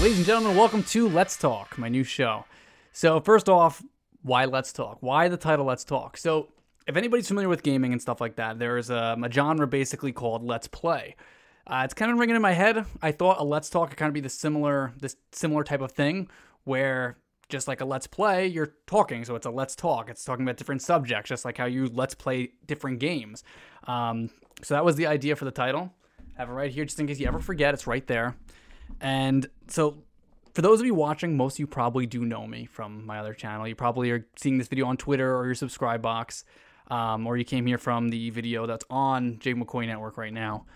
Ladies and gentlemen, welcome to Let's Talk, my new show. So, first off, why Let's Talk? Why the title Let's Talk? So, if anybody's familiar with gaming and stuff like that, there's a, a genre basically called Let's Play. Uh, it's kind of ringing in my head. I thought a Let's Talk could kind of be the similar, this similar type of thing where just like a Let's Play, you're talking. So it's a Let's Talk. It's talking about different subjects, just like how you Let's Play different games. Um, so that was the idea for the title. have it right here, just in case you ever forget. It's right there. And so for those of you watching, most of you probably do know me from my other channel. You probably are seeing this video on Twitter or your subscribe box, um, or you came here from the video that's on Jake McCoy Network right now.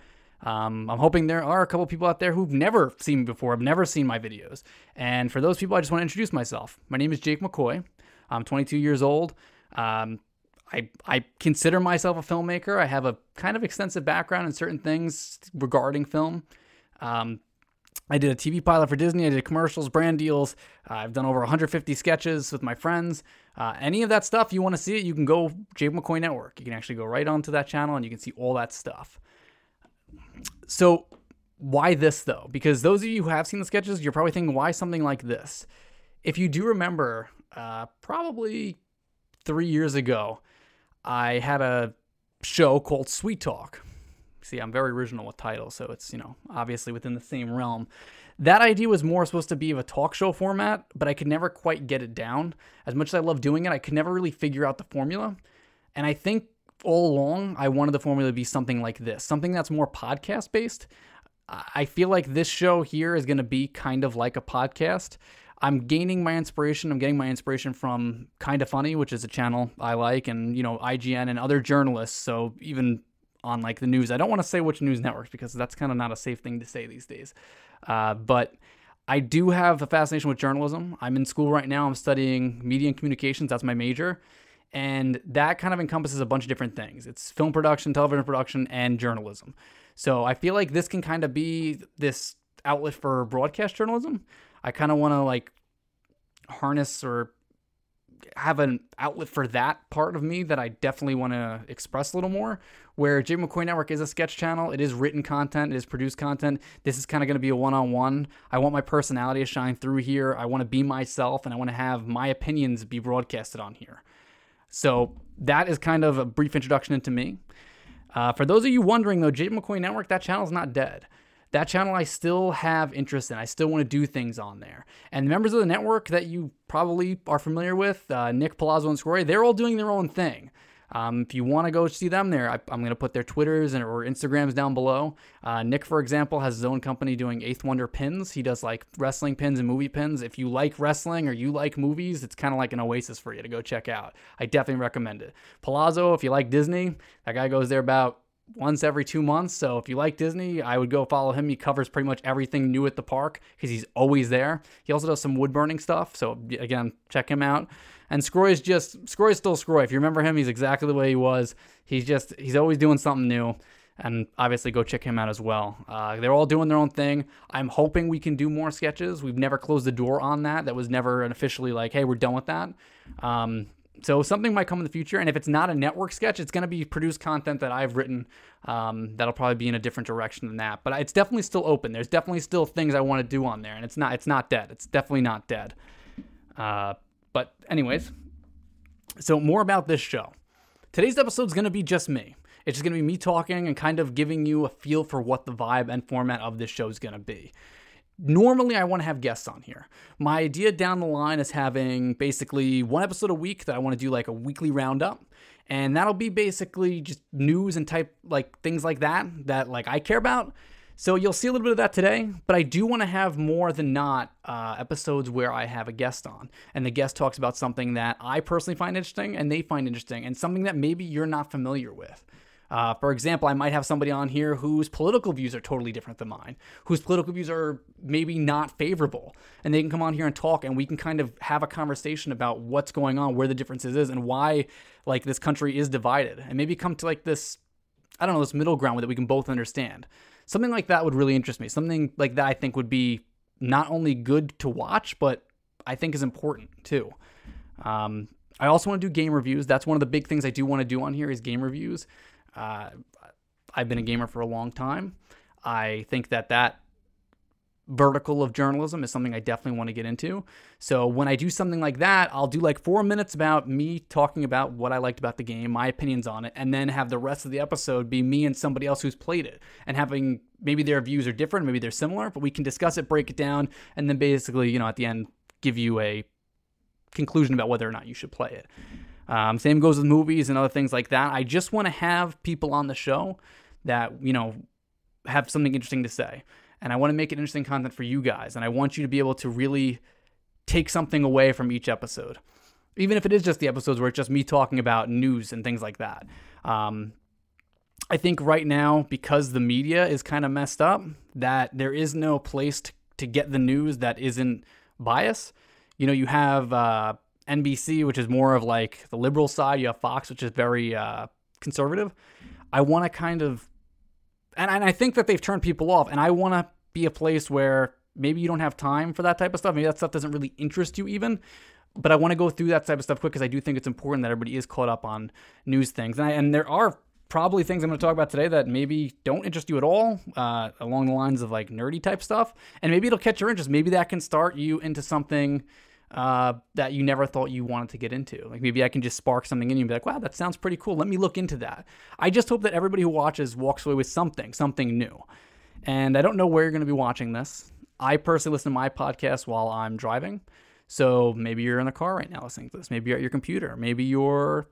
Um, I'm hoping there are a couple people out there who've never seen me before, have never seen my videos. And for those people, I just want to introduce myself. My name is Jake McCoy. I'm 22 years old. Um, I, I consider myself a filmmaker. I have a kind of extensive background in certain things regarding film. Um, I did a TV pilot for Disney. I did commercials, brand deals. Uh, I've done over 150 sketches with my friends. Uh, any of that stuff, you want to see it, you can go Jake McCoy Network. You can actually go right onto that channel and you can see all that stuff. So, why this though? Because those of you who have seen the sketches, you're probably thinking, why something like this? If you do remember, uh, probably three years ago, I had a show called Sweet Talk. See, I'm very original with titles, so it's, you know, obviously within the same realm. That idea was more supposed to be of a talk show format, but I could never quite get it down. As much as I love doing it, I could never really figure out the formula. And I think all along, I wanted the formula to be something like this, something that's more podcast based. I feel like this show here is going to be kind of like a podcast. I'm gaining my inspiration. I'm getting my inspiration from Kinda Funny, which is a channel I like, and you know IGN and other journalists. So even on like the news, I don't want to say which news networks because that's kind of not a safe thing to say these days. Uh, but I do have a fascination with journalism. I'm in school right now. I'm studying media and communications. That's my major. And that kind of encompasses a bunch of different things. It's film production, television production, and journalism. So I feel like this can kind of be this outlet for broadcast journalism. I kind of want to like harness or have an outlet for that part of me that I definitely want to express a little more. Where Jake McCoy Network is a sketch channel, it is written content, it is produced content. This is kind of going to be a one on one. I want my personality to shine through here. I want to be myself and I want to have my opinions be broadcasted on here. So that is kind of a brief introduction into me. Uh, for those of you wondering, though, Jake McCoy Network, that channel is not dead. That channel I still have interest in. I still want to do things on there. And the members of the network that you probably are familiar with, uh, Nick Palazzo and Scory, they're all doing their own thing. Um, if you want to go see them there, I, am going to put their Twitters and or Instagrams down below. Uh, Nick, for example, has his own company doing Eighth Wonder pins. He does like wrestling pins and movie pins. If you like wrestling or you like movies, it's kind of like an oasis for you to go check out. I definitely recommend it. Palazzo, if you like Disney, that guy goes there about once every two months. So if you like Disney, I would go follow him. He covers pretty much everything new at the park because he's always there. He also does some wood burning stuff. So again, check him out. And Scroy is just Scroy is still Scroy. If you remember him, he's exactly the way he was. He's just he's always doing something new. And obviously, go check him out as well. Uh, they're all doing their own thing. I'm hoping we can do more sketches. We've never closed the door on that. That was never an officially like, hey, we're done with that. Um, so something might come in the future, and if it's not a network sketch, it's going to be produced content that I've written. Um, that'll probably be in a different direction than that, but it's definitely still open. There's definitely still things I want to do on there, and it's not it's not dead. It's definitely not dead. Uh, but, anyways, so more about this show. Today's episode is going to be just me. It's just going to be me talking and kind of giving you a feel for what the vibe and format of this show is going to be. Normally, I want to have guests on here. My idea down the line is having basically one episode a week that I want to do like a weekly roundup. And that'll be basically just news and type like things like that that like I care about. So you'll see a little bit of that today, but I do want to have more than not uh, episodes where I have a guest on, and the guest talks about something that I personally find interesting and they find interesting, and something that maybe you're not familiar with. Uh, for example, I might have somebody on here whose political views are totally different than mine, whose political views are maybe not favorable, and they can come on here and talk, and we can kind of have a conversation about what's going on, where the differences is, and why like this country is divided, and maybe come to like this, I don't know, this middle ground that we can both understand. Something like that would really interest me. Something like that I think would be not only good to watch, but I think is important too. Um, I also want to do game reviews. That's one of the big things I do want to do on here is game reviews. Uh, I've been a gamer for a long time. I think that that vertical of journalism is something I definitely want to get into. So when I do something like that, I'll do like four minutes about me talking about what I liked about the game, my opinions on it, and then have the rest of the episode be me and somebody else who's played it and having maybe their views are different, maybe they're similar, but we can discuss it, break it down, and then basically, you know, at the end, give you a conclusion about whether or not you should play it. Um, same goes with movies and other things like that. I just want to have people on the show that, you know, have something interesting to say and I want to make it interesting content for you guys. And I want you to be able to really take something away from each episode, even if it is just the episodes where it's just me talking about news and things like that. Um, I think right now, because the media is kind of messed up, that there is no place to, to get the news that isn't bias. You know, you have uh, NBC, which is more of like the liberal side. You have Fox, which is very uh, conservative. I want to kind of and, and I think that they've turned people off. And I want to be a place where maybe you don't have time for that type of stuff. Maybe that stuff doesn't really interest you even. But I want to go through that type of stuff quick because I do think it's important that everybody is caught up on news things. And, I, and there are probably things I'm going to talk about today that maybe don't interest you at all, uh, along the lines of like nerdy type stuff. And maybe it'll catch your interest. Maybe that can start you into something uh, that you never thought you wanted to get into. Like maybe I can just spark something in you and be like, wow, that sounds pretty cool. Let me look into that. I just hope that everybody who watches walks away with something, something new. And I don't know where you're going to be watching this. I personally listen to my podcast while I'm driving. So maybe you're in the car right now listening to this. Maybe you're at your computer. Maybe you're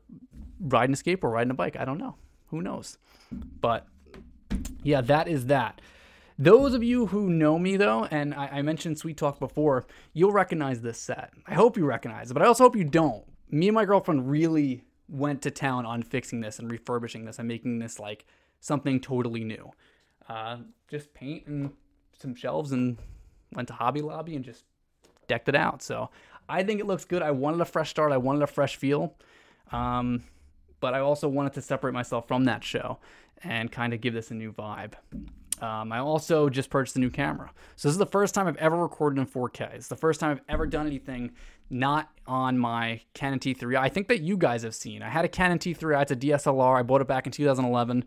riding a skateboard, riding a bike. I don't know. Who knows? But yeah, that is that. Those of you who know me, though, and I, I, mentioned Sweet Talk before, you'll recognize this set. I hope you recognize it, but I also hope you don't. Me and my girlfriend really went to town on fixing this and refurbishing this and making this like something totally new. Uh, just paint and some shelves and went to Hobby Lobby and just decked it out. So I think it looks good. I wanted a fresh start. I wanted a fresh feel. Um, but I also wanted to separate myself from that show and kind of give this a new vibe. Um, I also just purchased a new camera. So this is the first time I've ever recorded in 4K. It's the first time I've ever done anything not on my Canon T3. I think that you guys have seen. I had a Canon T3. It's a DSLR. I bought it back in 2011.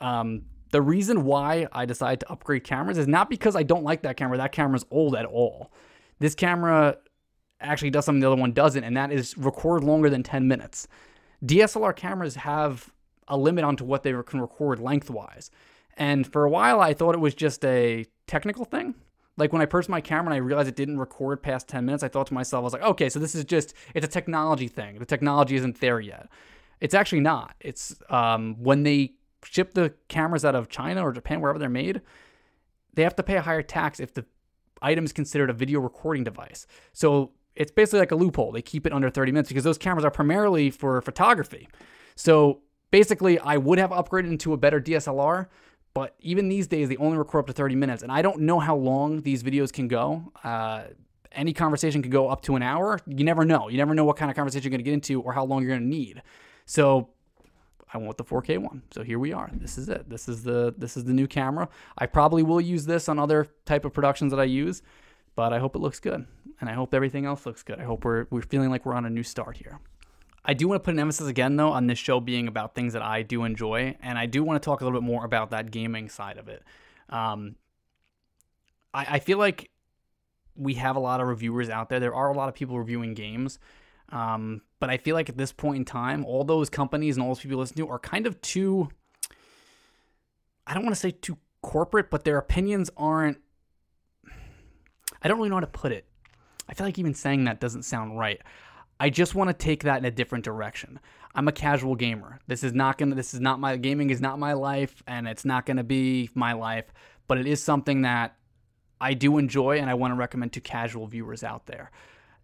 Um, the reason why I decided to upgrade cameras is not because I don't like that camera. That camera's old at all. This camera actually does something the other one doesn't, and that is record longer than 10 minutes. DSLR cameras have a limit onto what they can record lengthwise. And for a while, I thought it was just a technical thing. Like when I purchased my camera and I realized it didn't record past 10 minutes, I thought to myself, I was like, okay, so this is just, it's a technology thing. The technology isn't there yet. It's actually not. It's um, when they ship the cameras out of China or Japan, wherever they're made, they have to pay a higher tax if the item is considered a video recording device. So it's basically like a loophole. They keep it under 30 minutes because those cameras are primarily for photography. So basically, I would have upgraded into a better DSLR, but even these days, they only record up to 30 minutes. And I don't know how long these videos can go. Uh, any conversation could go up to an hour. You never know. You never know what kind of conversation you're going to get into or how long you're going to need. So I want the 4K one. So here we are. This is it. This is the this is the new camera. I probably will use this on other type of productions that I use, but I hope it looks good. And I hope everything else looks good. I hope we're we're feeling like we're on a new start here. I do want to put an emphasis again, though, on this show being about things that I do enjoy, and I do want to talk a little bit more about that gaming side of it. Um, I, I feel like we have a lot of reviewers out there. There are a lot of people reviewing games, um, but I feel like at this point in time, all those companies and all those people listen to are kind of too. I don't want to say too corporate, but their opinions aren't. I don't really know how to put it. I feel like even saying that doesn't sound right. I just want to take that in a different direction. I'm a casual gamer. This is not to this is not my gaming is not my life and it's not to be my life, but it is something that I do enjoy and I want to recommend to casual viewers out there.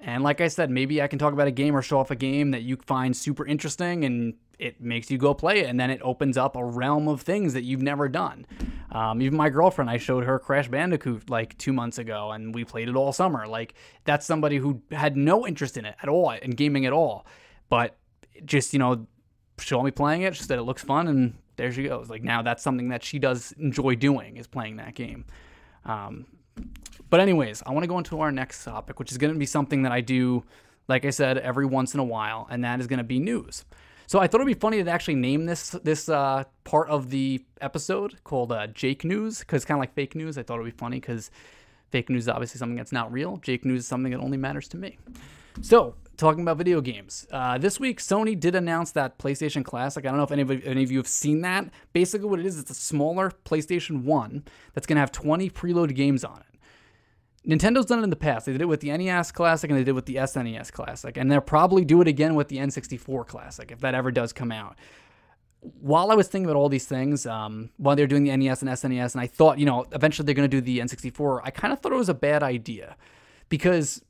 And like I said, maybe I can talk about a game or show off a game that you find super interesting and it makes you go play it. And then it opens up a realm of things that you've never done. Um, even my girlfriend, I showed her Crash Bandicoot like two months ago and we played it all summer. Like that's somebody who had no interest in it at all, in gaming at all. But just, you know, show me playing it. She said it looks fun and there she goes. Like now that's something that she does enjoy doing is playing that game. Um, but anyways, I want to go into our next topic, which is going to be something that I do like I said, every once in a while, and that is going to be news. So I thought it'd be funny to actually name this this uh, part of the episode called uh, Jake News because kind of like fake news. I thought it'd be funny because fake news is obviously something that's not real. Jake News is something that only matters to me. So talking about video games, uh, this week Sony did announce that PlayStation Classic. I don't know if any of, any of you have seen that. Basically, what it is, it's a smaller PlayStation One that's going to have 20 preloaded games on it. Nintendo's done it in the past. They did it with the NES Classic and they did it with the SNES Classic. And they'll probably do it again with the N64 Classic if that ever does come out. While I was thinking about all these things, um, while they're doing the NES and SNES, and I thought, you know, eventually they're going to do the N64, I kind of thought it was a bad idea because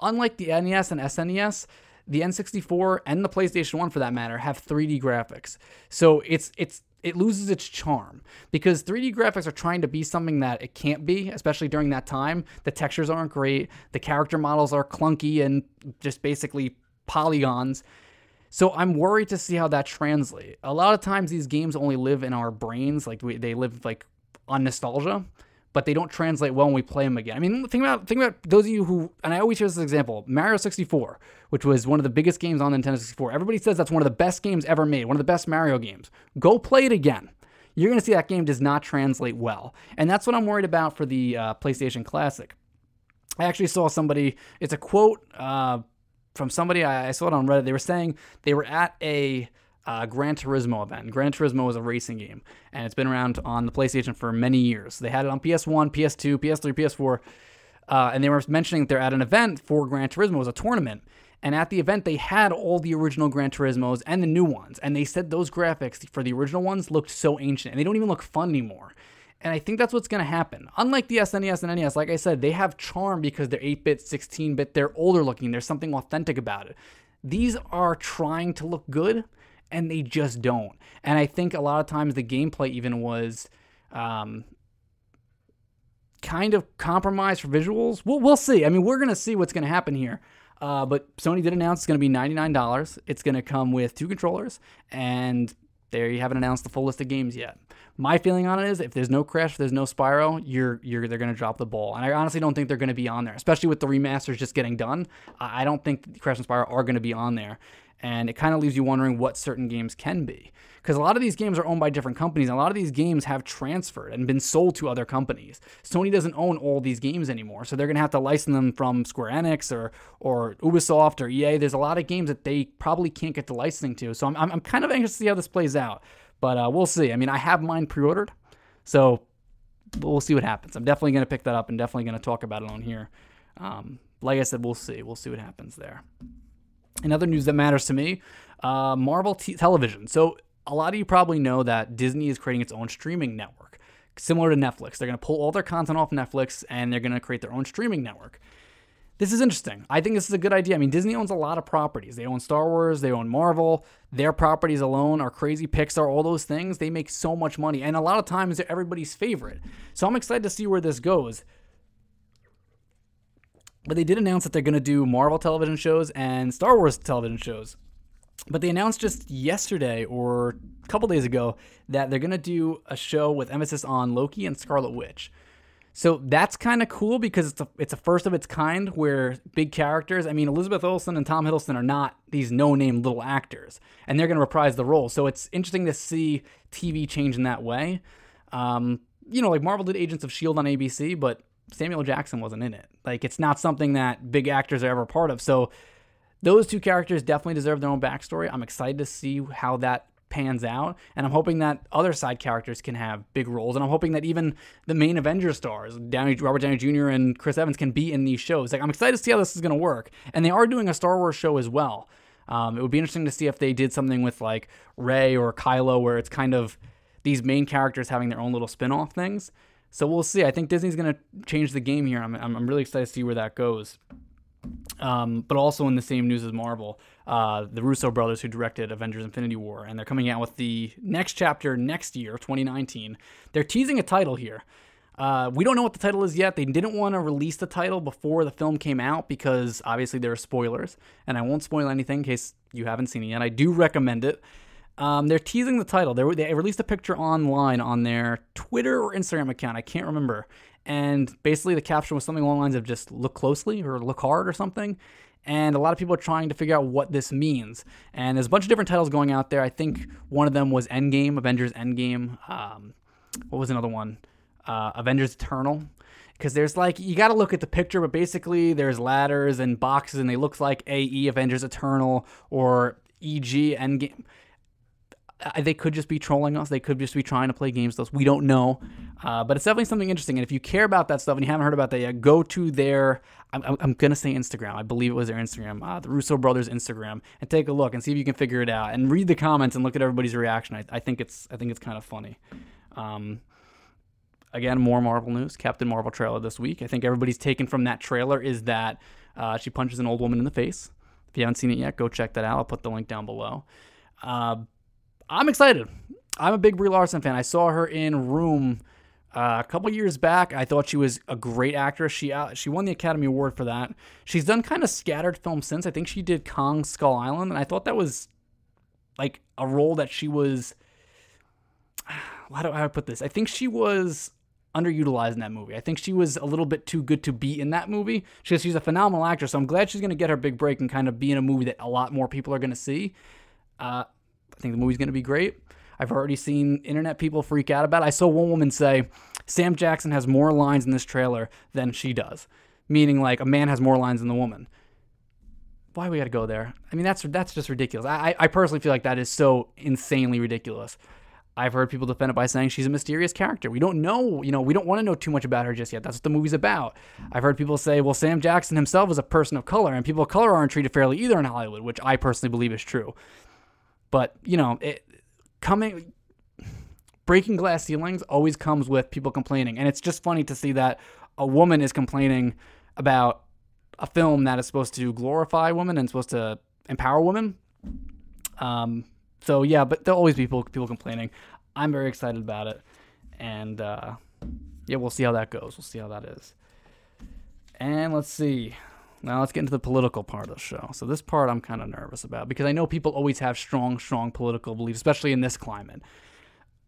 unlike the NES and SNES, the N64 and the PlayStation 1 for that matter have 3D graphics. So it's it's it loses its charm because 3D graphics are trying to be something that it can't be, especially during that time. The textures aren't great, the character models are clunky and just basically polygons. So I'm worried to see how that translates. A lot of times these games only live in our brains, like we, they live like on nostalgia but they don't translate well when we play them again. I mean, think about think about those of you who, and I always use this example, Mario 64, which was one of the biggest games on Nintendo 64. Everybody says that's one of the best games ever made, one of the best Mario games. Go play it again. You're going to see that game does not translate well, and that's what I'm worried about for the uh, PlayStation Classic. I actually saw somebody. It's a quote uh, from somebody. I, I saw it on Reddit. They were saying they were at a uh, Gran Turismo event. Gran Turismo is a racing game, and it's been around on the PlayStation for many years. They had it on PS1, PS2, PS3, PS4, uh, and they were mentioning that they're at an event for Gran Turismo. Was a tournament. And at the event, they had all the original Gran Turismos and the new ones. And they said those graphics for the original ones looked so ancient, and they don't even look fun anymore. And I think that's what's going to happen. Unlike the SNES and NES, like I said, they have charm because they're 8 bit, 16 bit, they're older looking, there's something authentic about it. These are trying to look good, and they just don't. And I think a lot of times the gameplay even was um, kind of compromised for visuals. We'll, we'll see. I mean, we're going to see what's going to happen here. Uh, but Sony did announce it's going to be $99. It's going to come with two controllers, and there you haven't announced the full list of games yet. My feeling on it is if there's no Crash, if there's no Spyro, you're you're they're going to drop the ball. And I honestly don't think they're going to be on there, especially with the remasters just getting done. I don't think Crash and Spyro are going to be on there and it kind of leaves you wondering what certain games can be. Because a lot of these games are owned by different companies, and a lot of these games have transferred and been sold to other companies. Sony doesn't own all these games anymore, so they're going to have to license them from Square Enix or, or Ubisoft or EA. There's a lot of games that they probably can't get the licensing to, so I'm, I'm, I'm kind of anxious to see how this plays out. But uh, we'll see. I mean, I have mine pre ordered, so we'll see what happens. I'm definitely going to pick that up and definitely going to talk about it on here. Um, like I said, we'll see. We'll see what happens there. In other news that matters to me, uh, Marvel t- Television. So a lot of you probably know that Disney is creating its own streaming network, similar to Netflix. They're going to pull all their content off Netflix and they're going to create their own streaming network. This is interesting. I think this is a good idea. I mean, Disney owns a lot of properties. They own Star Wars, they own Marvel. Their properties alone are crazy. Pixar, all those things, they make so much money. And a lot of times they're everybody's favorite. So I'm excited to see where this goes. But they did announce that they're going to do Marvel television shows and Star Wars television shows. But they announced just yesterday or a couple days ago that they're going to do a show with emphasis on Loki and Scarlet Witch. So that's kind of cool because it's a, it's a first of its kind where big characters, I mean, Elizabeth Olsen and Tom Hiddleston are not these no name little actors, and they're going to reprise the role. So it's interesting to see TV change in that way. Um, you know, like Marvel did Agents of S.H.I.E.L.D. on ABC, but Samuel Jackson wasn't in it. Like it's not something that big actors are ever part of. So those two characters definitely deserve their own backstory. I'm excited to see how that pans out, and I'm hoping that other side characters can have big roles, and I'm hoping that even the main Avengers stars, Downey, Robert Downey Jr. and Chris Evans, can be in these shows. Like I'm excited to see how this is going to work, and they are doing a Star Wars show as well. Um, it would be interesting to see if they did something with like Rey or Kylo, where it's kind of these main characters having their own little spin-off things. So we'll see. I think Disney's going to change the game here. I'm, I'm, really excited to see where that goes. Um, but also in the same news as Marvel, uh, the Russo brothers who directed Avengers Infinity War, and they're coming out with the next chapter next year, 2019. They're teasing a title here. Uh, we don't know what the title is yet. They didn't want to release the title before the film came out because obviously there are spoilers, and I won't spoil anything in case you haven't seen it yet. I do recommend it. Um, they're teasing the title. They, they released a picture online on their Twitter or Instagram account. I can't remember. And basically, the caption was something along the lines of just look closely or look hard or something. and a lot of people are trying to figure out what this means. And there's a bunch of different titles going out there. I think one of them was Endgame, Avengers Endgame. Um, what was another one? Uh, Avengers Eternal. Because there's like, you got to look at the picture, but basically there's ladders and boxes, and they look like AE Avengers Eternal or EG Endgame they could just be trolling us. They could just be trying to play games with us. We don't know. Uh, but it's definitely something interesting. And if you care about that stuff and you haven't heard about that yet, go to their, I'm, I'm going to say Instagram. I believe it was their Instagram, uh, the Russo brothers Instagram, and take a look and see if you can figure it out and read the comments and look at everybody's reaction. I, I think it's, I think it's kind of funny. Um, again, more Marvel news. Captain Marvel trailer this week. I think everybody's taken from that trailer is that uh, she punches an old woman in the face. If you haven't seen it yet, go check that out. I'll put the link down below. Uh, I'm excited. I'm a big Brie Larson fan. I saw her in Room uh, a couple years back. I thought she was a great actress. She uh, she won the Academy Award for that. She's done kind of scattered films since. I think she did Kong Skull Island, and I thought that was like a role that she was. How do I put this? I think she was underutilized in that movie. I think she was a little bit too good to be in that movie. She's she's a phenomenal actress, so I'm glad she's going to get her big break and kind of be in a movie that a lot more people are going to see. Uh, I think the movie's going to be great. I've already seen internet people freak out about it. I saw one woman say, Sam Jackson has more lines in this trailer than she does, meaning like a man has more lines than the woman. Why we got to go there? I mean, that's that's just ridiculous. I, I personally feel like that is so insanely ridiculous. I've heard people defend it by saying she's a mysterious character. We don't know, you know, we don't want to know too much about her just yet. That's what the movie's about. I've heard people say, well, Sam Jackson himself is a person of color, and people of color aren't treated fairly either in Hollywood, which I personally believe is true. But you know, it, coming breaking glass ceilings always comes with people complaining, and it's just funny to see that a woman is complaining about a film that is supposed to glorify women and supposed to empower women. Um, so yeah, but there'll always be people people complaining. I'm very excited about it, and uh, yeah, we'll see how that goes. We'll see how that is. And let's see. Now let's get into the political part of the show. So this part I'm kind of nervous about because I know people always have strong, strong political beliefs, especially in this climate.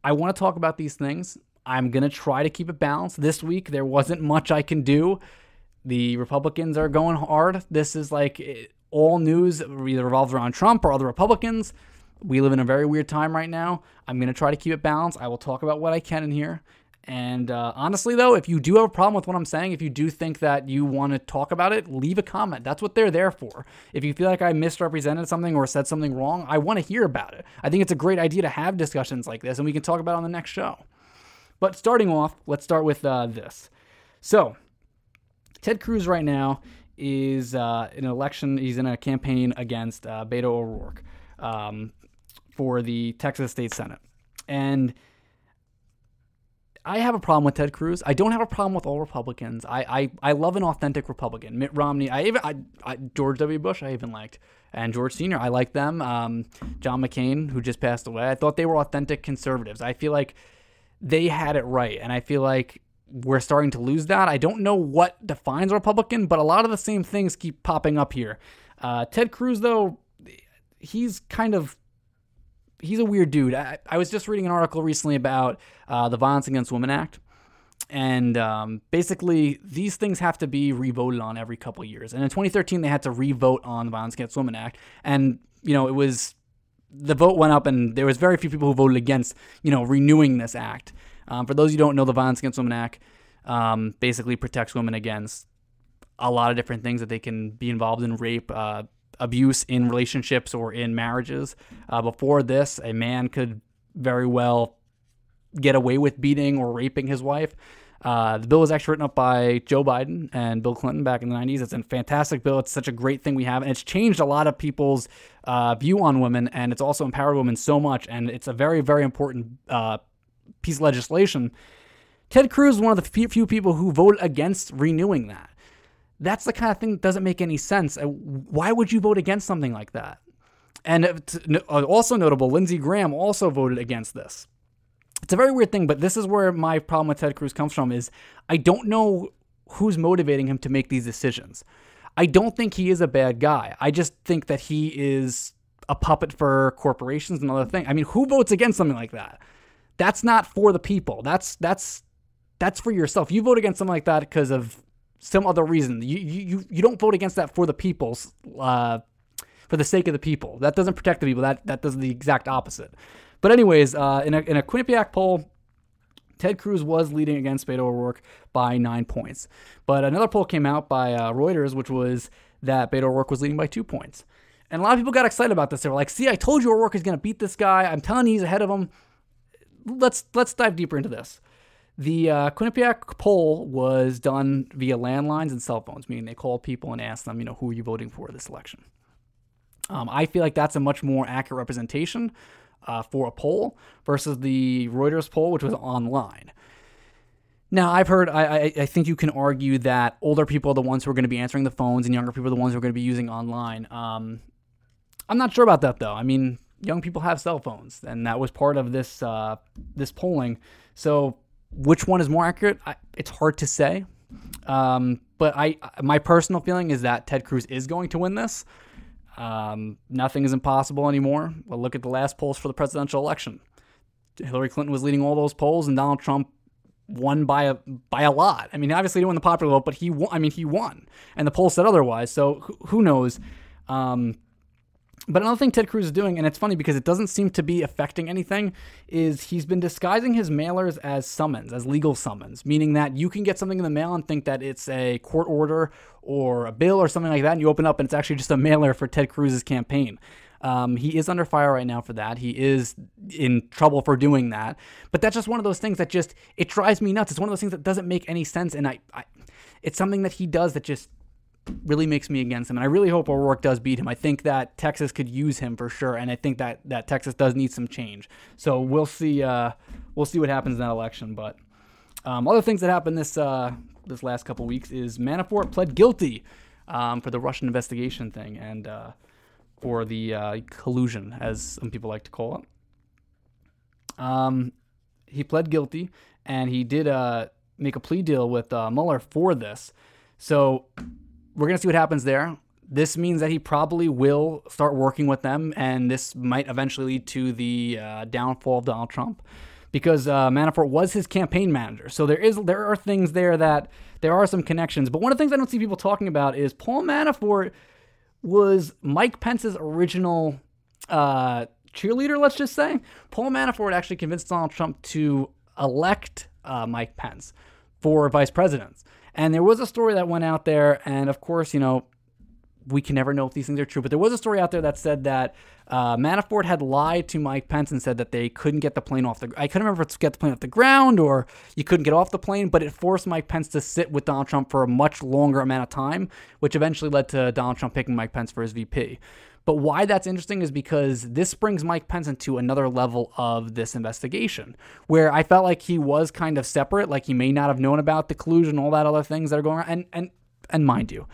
I want to talk about these things. I'm going to try to keep it balanced. This week there wasn't much I can do. The Republicans are going hard. This is like eh, all news either revolves around Trump or other Republicans. We live in a very weird time right now. I'm going to try to keep it balanced. I will talk about what I can in here. And uh, honestly, though, if you do have a problem with what I'm saying, if you do think that you want to talk about it, leave a comment. That's what they're there for. If you feel like I misrepresented something or said something wrong, I want to hear about it. I think it's a great idea to have discussions like this, and we can talk about it on the next show. But starting off, let's start with uh, this. So, Ted Cruz right now is uh, in an election. He's in a campaign against uh, Beto O'Rourke um, for the Texas State Senate, and I have a problem with Ted Cruz. I don't have a problem with all Republicans. I I, I love an authentic Republican. Mitt Romney. I even I, I George W. Bush. I even liked and George Senior. I like them. Um, John McCain, who just passed away. I thought they were authentic conservatives. I feel like they had it right, and I feel like we're starting to lose that. I don't know what defines a Republican, but a lot of the same things keep popping up here. Uh, Ted Cruz, though, he's kind of he's a weird dude. I, I was just reading an article recently about uh, the Violence Against Women Act. And um, basically, these things have to be revoted on every couple years. And in 2013, they had to revote on the Violence Against Women Act. And, you know, it was the vote went up, and there was very few people who voted against, you know, renewing this act. Um, for those who don't know, the Violence Against Women Act um, basically protects women against a lot of different things that they can be involved in rape, uh, abuse in relationships or in marriages. Uh, before this, a man could very well get away with beating or raping his wife. Uh, the bill was actually written up by Joe Biden and Bill Clinton back in the 90s. It's a fantastic bill. It's such a great thing we have, and it's changed a lot of people's uh, view on women, and it's also empowered women so much. And it's a very, very important uh, piece of legislation. Ted Cruz is one of the few people who voted against renewing that. That's the kind of thing that doesn't make any sense. Uh, why would you vote against something like that? And uh, also notable, Lindsey Graham also voted against this. It's a very weird thing, but this is where my problem with Ted Cruz comes from is I don't know who's motivating him to make these decisions. I don't think he is a bad guy. I just think that he is a puppet for corporations and other things. I mean, who votes against something like that? That's not for the people. That's that's that's for yourself. You vote against something like that because of some other reason. You you you don't vote against that for the people's uh, for the sake of the people. That doesn't protect the people. That that does the exact opposite. But anyways, uh, in a in a Quinnipiac poll. Ted Cruz was leading against Beto O'Rourke by nine points. But another poll came out by uh, Reuters, which was that Beto O'Rourke was leading by two points. And a lot of people got excited about this. They were like, "See, I told you O'Rourke is going to beat this guy. I'm telling you, he's ahead of him." Let's let's dive deeper into this. The uh, Quinnipiac poll was done via landlines and cell phones, meaning they called people and asked them, you know, who are you voting for this election? Um, I feel like that's a much more accurate representation uh, for a poll versus the Reuters poll, which was online. Now, I've heard, I, I, think you can argue that older people are the ones who are going to be answering the phones and younger people are the ones who are going to be using online. Um, I'm not sure about that, though. I mean, young people have cell phones, and that was part of this uh, this polling. So, which one is more accurate? I, it's hard to say. Um, but I, my personal feeling is that Ted Cruz is going to win this. Um, nothing is impossible anymore. Well, look at the last polls for the presidential election. Hillary Clinton was leading all those polls, and Donald Trump won by a by a lot. I mean, obviously he win the popular vote, but he won. I mean, he won, and the polls said otherwise. So who knows? Um, but another thing Ted Cruz is doing, and it's funny because it doesn't seem to be affecting anything, is he's been disguising his mailers as summons, as legal summons, meaning that you can get something in the mail and think that it's a court order or a bill or something like that, and you open up and it's actually just a mailer for Ted Cruz's campaign. Um, he is under fire right now for that. He is in trouble for doing that. But that's just one of those things that just it drives me nuts. It's one of those things that doesn't make any sense, and I, I it's something that he does that just really makes me against him. And I really hope O'Rourke does beat him. I think that Texas could use him for sure, and I think that that Texas does need some change. So we'll see. Uh, we'll see what happens in that election. But um, other things that happened this uh, this last couple weeks is Manafort pled guilty um, for the Russian investigation thing and uh, for the uh, collusion, as some people like to call it. Um, he pled guilty, and he did uh, make a plea deal with uh, Mueller for this. So we're going to see what happens there. This means that he probably will start working with them, and this might eventually lead to the uh, downfall of Donald Trump, because uh, Manafort was his campaign manager. So there is there are things there that there are some connections. But one of the things I don't see people talking about is Paul Manafort was Mike Pence's original uh, cheerleader. Let's just say Paul Manafort actually convinced Donald Trump to elect uh, Mike Pence for vice president. And there was a story that went out there, and of course, you know, we can never know if these things are true, but there was a story out there that said that uh, Manafort had lied to Mike Pence and said that they couldn't get the plane off the. I couldn't remember if it's get the plane off the ground or you couldn't get off the plane, but it forced Mike Pence to sit with Donald Trump for a much longer amount of time, which eventually led to Donald Trump picking Mike Pence for his VP. But why that's interesting is because this brings Mike Pence into another level of this investigation, where I felt like he was kind of separate, like he may not have known about the collusion, all that other things that are going on. And and and mind you,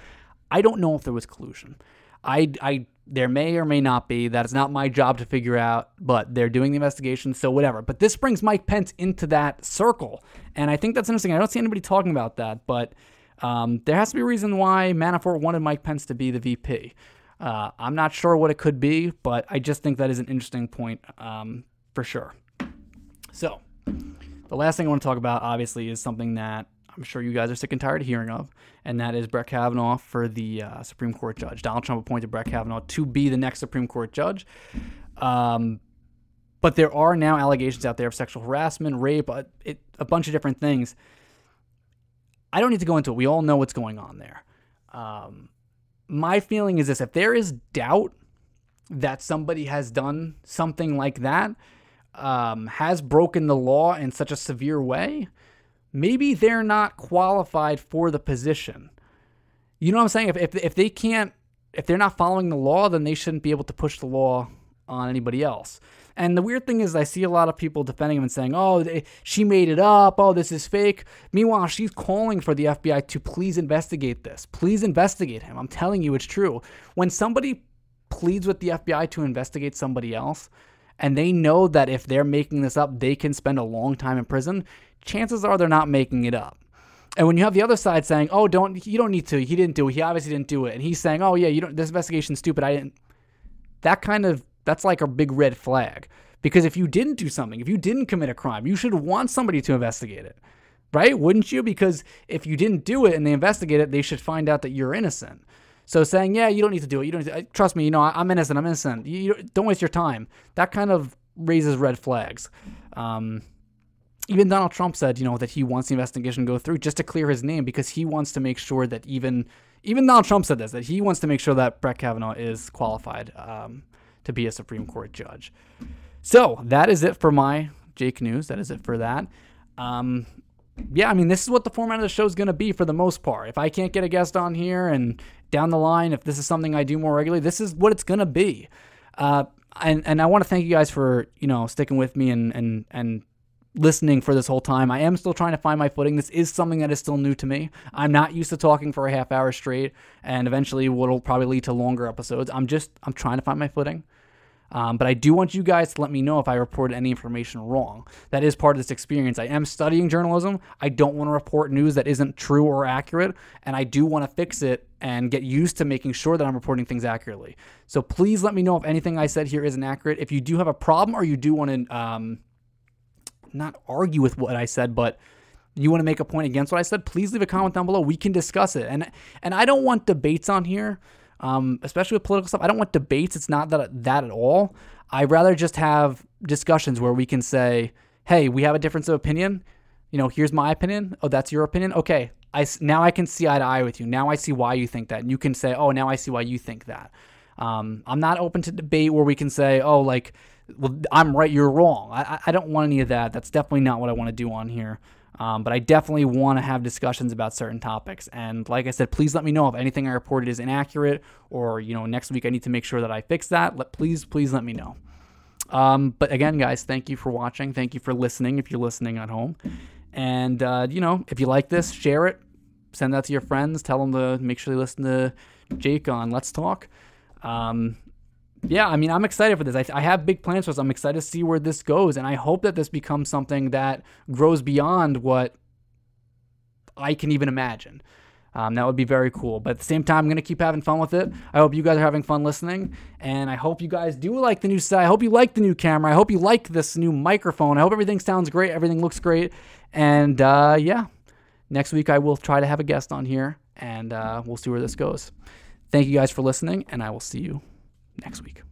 I don't know if there was collusion. I I there may or may not be. That is not my job to figure out, but they're doing the investigation, so whatever. But this brings Mike Pence into that circle, and I think that's interesting. I don't see anybody talking about that, but um, there has to be a reason why Manafort wanted Mike Pence to be the VP. Uh, I'm not sure what it could be, but I just think that is an interesting point um, for sure. So, the last thing I want to talk about, obviously, is something that I'm sure you guys are sick and tired of hearing of, and that is Brett Kavanaugh for the uh, Supreme Court judge. Donald Trump appointed Brett Kavanaugh to be the next Supreme Court judge. Um, but there are now allegations out there of sexual harassment, rape, a, it, a bunch of different things. I don't need to go into it. We all know what's going on there. Um, my feeling is this if there is doubt that somebody has done something like that, um, has broken the law in such a severe way, maybe they're not qualified for the position. You know what I'm saying? If, if, if they can't, if they're not following the law, then they shouldn't be able to push the law on anybody else. And the weird thing is, I see a lot of people defending him and saying, oh, they, she made it up. Oh, this is fake. Meanwhile, she's calling for the FBI to please investigate this. Please investigate him. I'm telling you, it's true. When somebody pleads with the FBI to investigate somebody else, and they know that if they're making this up, they can spend a long time in prison, chances are they're not making it up. And when you have the other side saying, "Oh, don't you don't need to. He didn't do it. He obviously didn't do it," and he's saying, "Oh yeah, you don't. This investigation's stupid. I didn't." That kind of that's like a big red flag. Because if you didn't do something, if you didn't commit a crime, you should want somebody to investigate it. right? Wouldn't you? Because if you didn't do it and they investigate it, they should find out that you're innocent. So saying, yeah, you don't need to do it. You don't. To, trust me. You know, I, am innocent. I'm innocent. You, you, don't waste your time. That kind of raises red flags. Um, even Donald Trump said, you know, that he wants the investigation to go through just to clear his name because he wants to make sure that even even Donald Trump said this that he wants to make sure that Brett Kavanaugh is qualified um, to be a Supreme Court judge. So that is it for my Jake news. That is it for that. Um, yeah, I mean, this is what the format of the show is going to be for the most part. If I can't get a guest on here and down the line, if this is something I do more regularly, this is what it's going to be. Uh, and and I want to thank you guys for you know sticking with me and and and listening for this whole time. I am still trying to find my footing. This is something that is still new to me. I'm not used to talking for a half hour straight, and eventually what'll probably lead to longer episodes. I'm just I'm trying to find my footing. Um, but I do want you guys to let me know if I reported any information wrong. That is part of this experience. I am studying journalism. I don't want to report news that isn't true or accurate, and I do want to fix it and get used to making sure that I'm reporting things accurately. So please let me know if anything I said here isn't accurate. If you do have a problem or you do want to um, not argue with what I said, but you want to make a point against what I said, please leave a comment down below. We can discuss it. And and I don't want debates on here, um, especially with political stuff. I don't want debates. It's not that that at all. I rather just have discussions where we can say, "Hey, we have a difference of opinion. You know, here's my opinion. Oh, that's your opinion. Okay, I now I can see eye to eye with you. Now I see why you think that, and you can say, "Oh, now I see why you think that." Um, I'm not open to debate where we can say, "Oh, like." Well, I'm right, you're wrong. I, I don't want any of that. That's definitely not what I want to do on here. Um, but I definitely want to have discussions about certain topics. And like I said, please let me know if anything I reported is inaccurate, or you know, next week I need to make sure that I fix that. Let please, please let me know. Um, but again, guys, thank you for watching. Thank you for listening. If you're listening at home, and uh, you know, if you like this, share it. Send that to your friends. Tell them to make sure they listen to Jake on Let's Talk. Um, yeah, I mean, I'm excited for this. I, I have big plans for this. I'm excited to see where this goes, and I hope that this becomes something that grows beyond what I can even imagine. Um, that would be very cool. But at the same time, I'm going to keep having fun with it. I hope you guys are having fun listening. And I hope you guys do like the new site. I hope you like the new camera. I hope you like this new microphone. I hope everything sounds great. Everything looks great. And uh, yeah, next week I will try to have a guest on here and uh, we'll see where this goes. Thank you guys for listening, and I will see you next week.